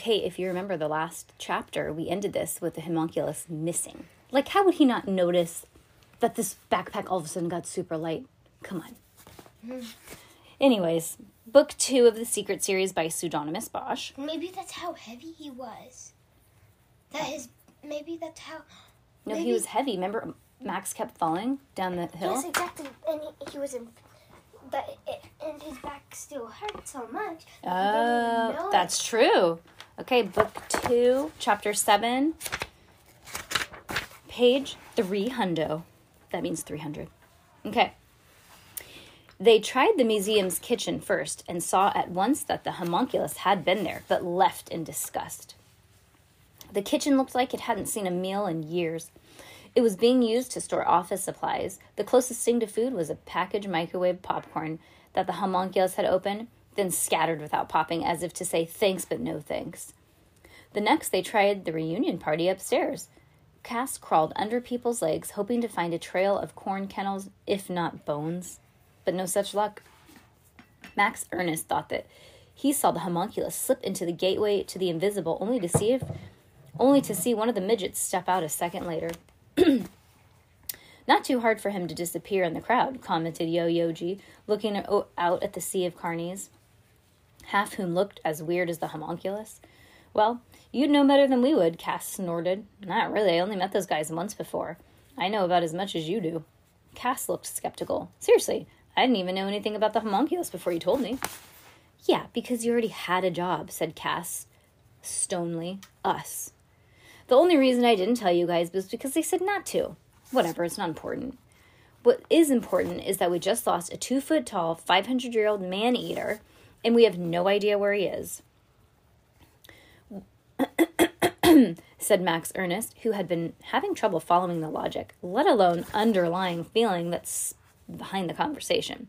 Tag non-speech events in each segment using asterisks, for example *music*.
Okay, if you remember the last chapter, we ended this with the homunculus missing. Like, how would he not notice that this backpack all of a sudden got super light? Come on. Anyways, book two of the Secret series by Pseudonymous Bosch. Maybe that's how heavy he was. That his. Maybe that's how. No, he was heavy. Remember, Max kept falling down the hill? Yes, exactly. And he, he was in. But it, and his back still hurt so much. that Oh, it. that's true. Okay, book two, chapter seven, page three hundo. That means 300. Okay. They tried the museum's kitchen first and saw at once that the homunculus had been there, but left in disgust. The kitchen looked like it hadn't seen a meal in years. It was being used to store office supplies. The closest thing to food was a packaged microwave popcorn that the homunculus had opened, then scattered without popping, as if to say thanks but no thanks. The next, they tried the reunion party upstairs. Cass crawled under people's legs, hoping to find a trail of corn kennels, if not bones. But no such luck. Max Ernest thought that he saw the homunculus slip into the gateway to the invisible, only to see if only to see one of the midgets step out a second later. *clears throat* Not too hard for him to disappear in the crowd, commented Yo Yoji, looking out at the sea of carnies, half whom looked as weird as the homunculus. Well, you'd know better than we would, Cass snorted. Not really, I only met those guys once before. I know about as much as you do. Cass looked skeptical. Seriously, I didn't even know anything about the homunculus before you told me. Yeah, because you already had a job, said Cass Stonely, Us. The only reason I didn't tell you guys was because they said not to. Whatever, it's not important. What is important is that we just lost a two foot tall, 500 year old man eater, and we have no idea where he is. *clears throat* said Max Ernest, who had been having trouble following the logic, let alone underlying feeling that's behind the conversation.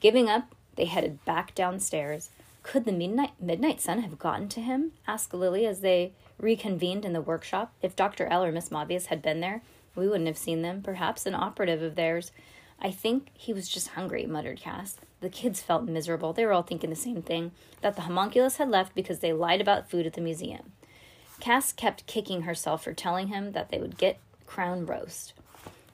Giving up, they headed back downstairs. Could the midnight midnight sun have gotten to him? asked Lily as they reconvened in the workshop. If Dr. L or Miss Mauvais had been there, we wouldn't have seen them. Perhaps an operative of theirs. I think he was just hungry, muttered Cass. The kids felt miserable. They were all thinking the same thing that the homunculus had left because they lied about food at the museum. Cass kept kicking herself for telling him that they would get crown roast.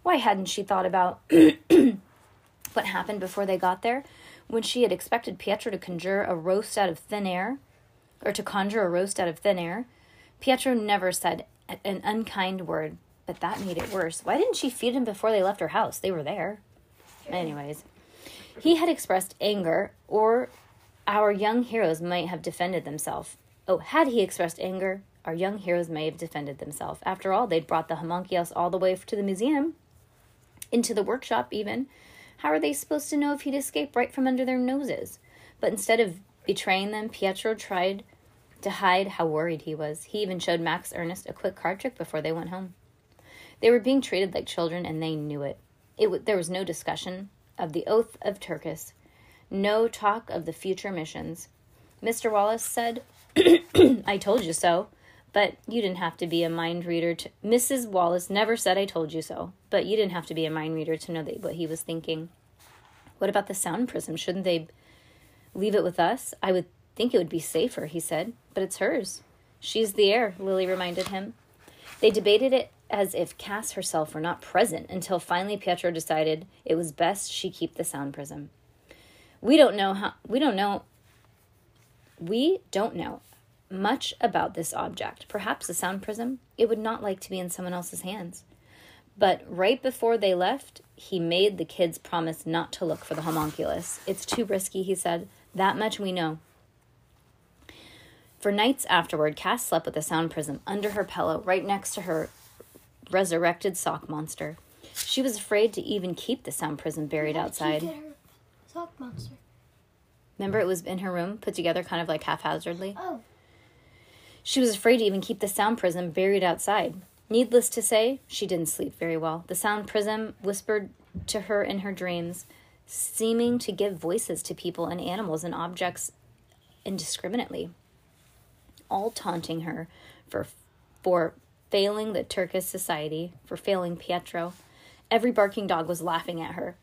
Why hadn't she thought about *clears throat* what happened before they got there? When she had expected Pietro to conjure a roast out of thin air, or to conjure a roast out of thin air, Pietro never said an unkind word, but that made it worse. Why didn't she feed him before they left her house? They were there. Anyways, he had expressed anger, or our young heroes might have defended themselves. Oh, had he expressed anger, our young heroes may have defended themselves. After all, they'd brought the homunculus all the way to the museum, into the workshop even. How are they supposed to know if he'd escape right from under their noses? But instead of betraying them, Pietro tried to hide how worried he was. He even showed Max Ernest a quick card trick before they went home. They were being treated like children, and they knew it. It w- there was no discussion of the oath of Terces, no talk of the future missions. Mr. Wallace said, *clears throat* "I told you so." But you didn't have to be a mind reader to. Mrs. Wallace never said I told you so, but you didn't have to be a mind reader to know that what he was thinking. What about the sound prism? Shouldn't they leave it with us? I would think it would be safer, he said, but it's hers. She's the heir, Lily reminded him. They debated it as if Cass herself were not present until finally Pietro decided it was best she keep the sound prism. We don't know how we don't know we don't know much about this object. Perhaps the sound prism, it would not like to be in someone else's hands. But right before they left, he made the kids promise not to look for the homunculus. It's too risky, he said. That much we know. For nights afterward, Cass slept with the sound prism under her pillow, right next to her resurrected sock monster. She was afraid to even keep the sound prism buried outside. She get her sock monster. Remember, it was in her room, put together kind of like haphazardly? Oh, She was afraid to even keep the sound prism buried outside. Needless to say, she didn't sleep very well. The sound prism whispered to her in her dreams, seeming to give voices to people and animals and objects indiscriminately, all taunting her for for failing the Terces society, for failing Pietro. Every barking dog was laughing at her.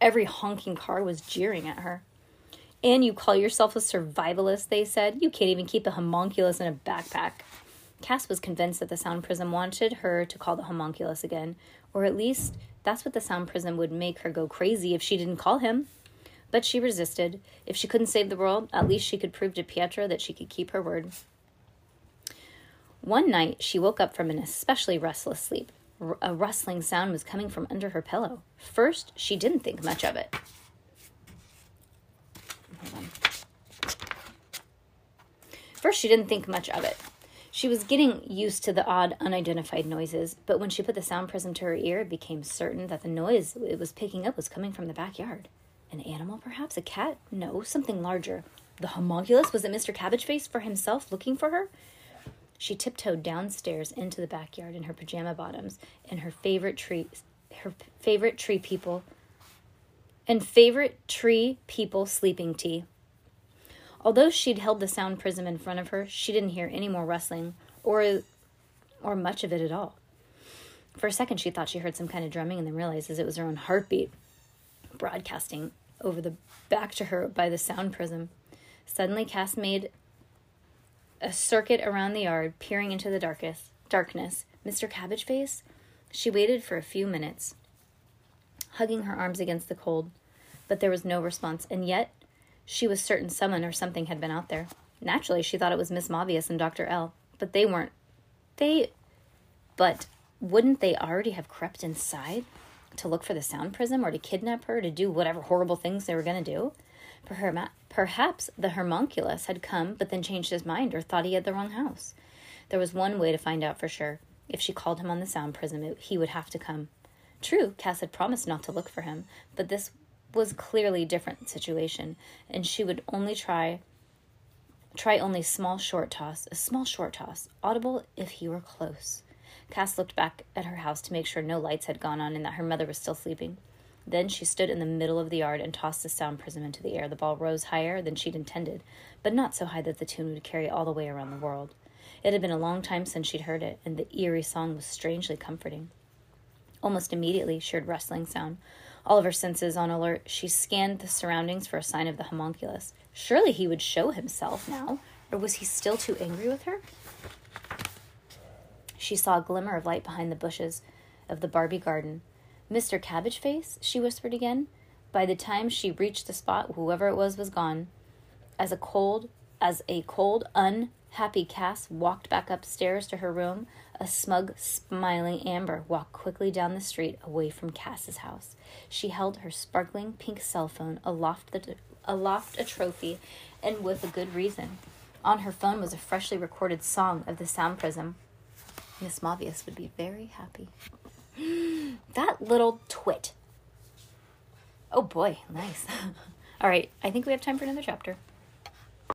Every honking car was jeering at her. And you call yourself a survivalist, they said. You can't even keep a homunculus in a backpack. Cass was convinced that the sound prism wanted her to call the homunculus again, or at least that's what the sound prism would make her go crazy if she didn't call him. But she resisted. If she couldn't save the world, at least she could prove to Pietro that she could keep her word. One night, she woke up from an especially restless sleep. A rustling sound was coming from under her pillow. First, she didn't think much of it. First, she didn't think much of it. She was getting used to the odd, unidentified noises, but when she put the sound prism to her ear, it became certain that the noise it was picking up was coming from the backyard. An animal, perhaps? A cat? No, something larger. The homunculus? Was it Mr. Cabbageface for himself looking for her? She tiptoed downstairs into the backyard in her pajama bottoms and her favorite tree her favorite tree people and favorite tree people sleeping tea. Although she'd held the sound prism in front of her, she didn't hear any more rustling or or much of it at all. For a second she thought she heard some kind of drumming and then realized it was her own heartbeat broadcasting over the back to her by the sound prism. Suddenly Cass made a circuit around the yard, peering into the darkest darkness. Mr. Cabbageface? She waited for a few minutes, hugging her arms against the cold, but there was no response, and yet she was certain someone or something had been out there. Naturally, she thought it was Miss Mauvais and Dr. L, but they weren't. They. But wouldn't they already have crept inside to look for the sound prism or to kidnap her to do whatever horrible things they were going to do? Perhaps the homunculus had come but then changed his mind or thought he had the wrong house. There was one way to find out for sure. If she called him on the sound prism, he would have to come. True, Cass had promised not to look for him, but this was clearly a different situation, and she would only try try only small short toss, a small short toss, audible if he were close. Cass looked back at her house to make sure no lights had gone on and that her mother was still sleeping. Then she stood in the middle of the yard and tossed the sound prism into the air. The ball rose higher than she'd intended, but not so high that the tune would carry all the way around the world. It had been a long time since she'd heard it, and the eerie song was strangely comforting. Almost immediately, she heard rustling sound. All of her senses on alert, she scanned the surroundings for a sign of the homunculus. Surely he would show himself now, or was he still too angry with her? She saw a glimmer of light behind the bushes of the Barbie garden. Mr. Cabbageface, she whispered again. By the time she reached the spot, whoever it was was gone. As a cold, as a cold, unhappy Cass walked back upstairs to her room, a smug, smiling Amber walked quickly down the street away from Cass's house. She held her sparkling pink cell phone aloft, the, aloft a trophy, and with a good reason. On her phone was a freshly recorded song of the Sound Prism. Miss Mauvais would be very happy. That little twit. Oh boy, nice. *laughs* All right, I think we have time for another chapter.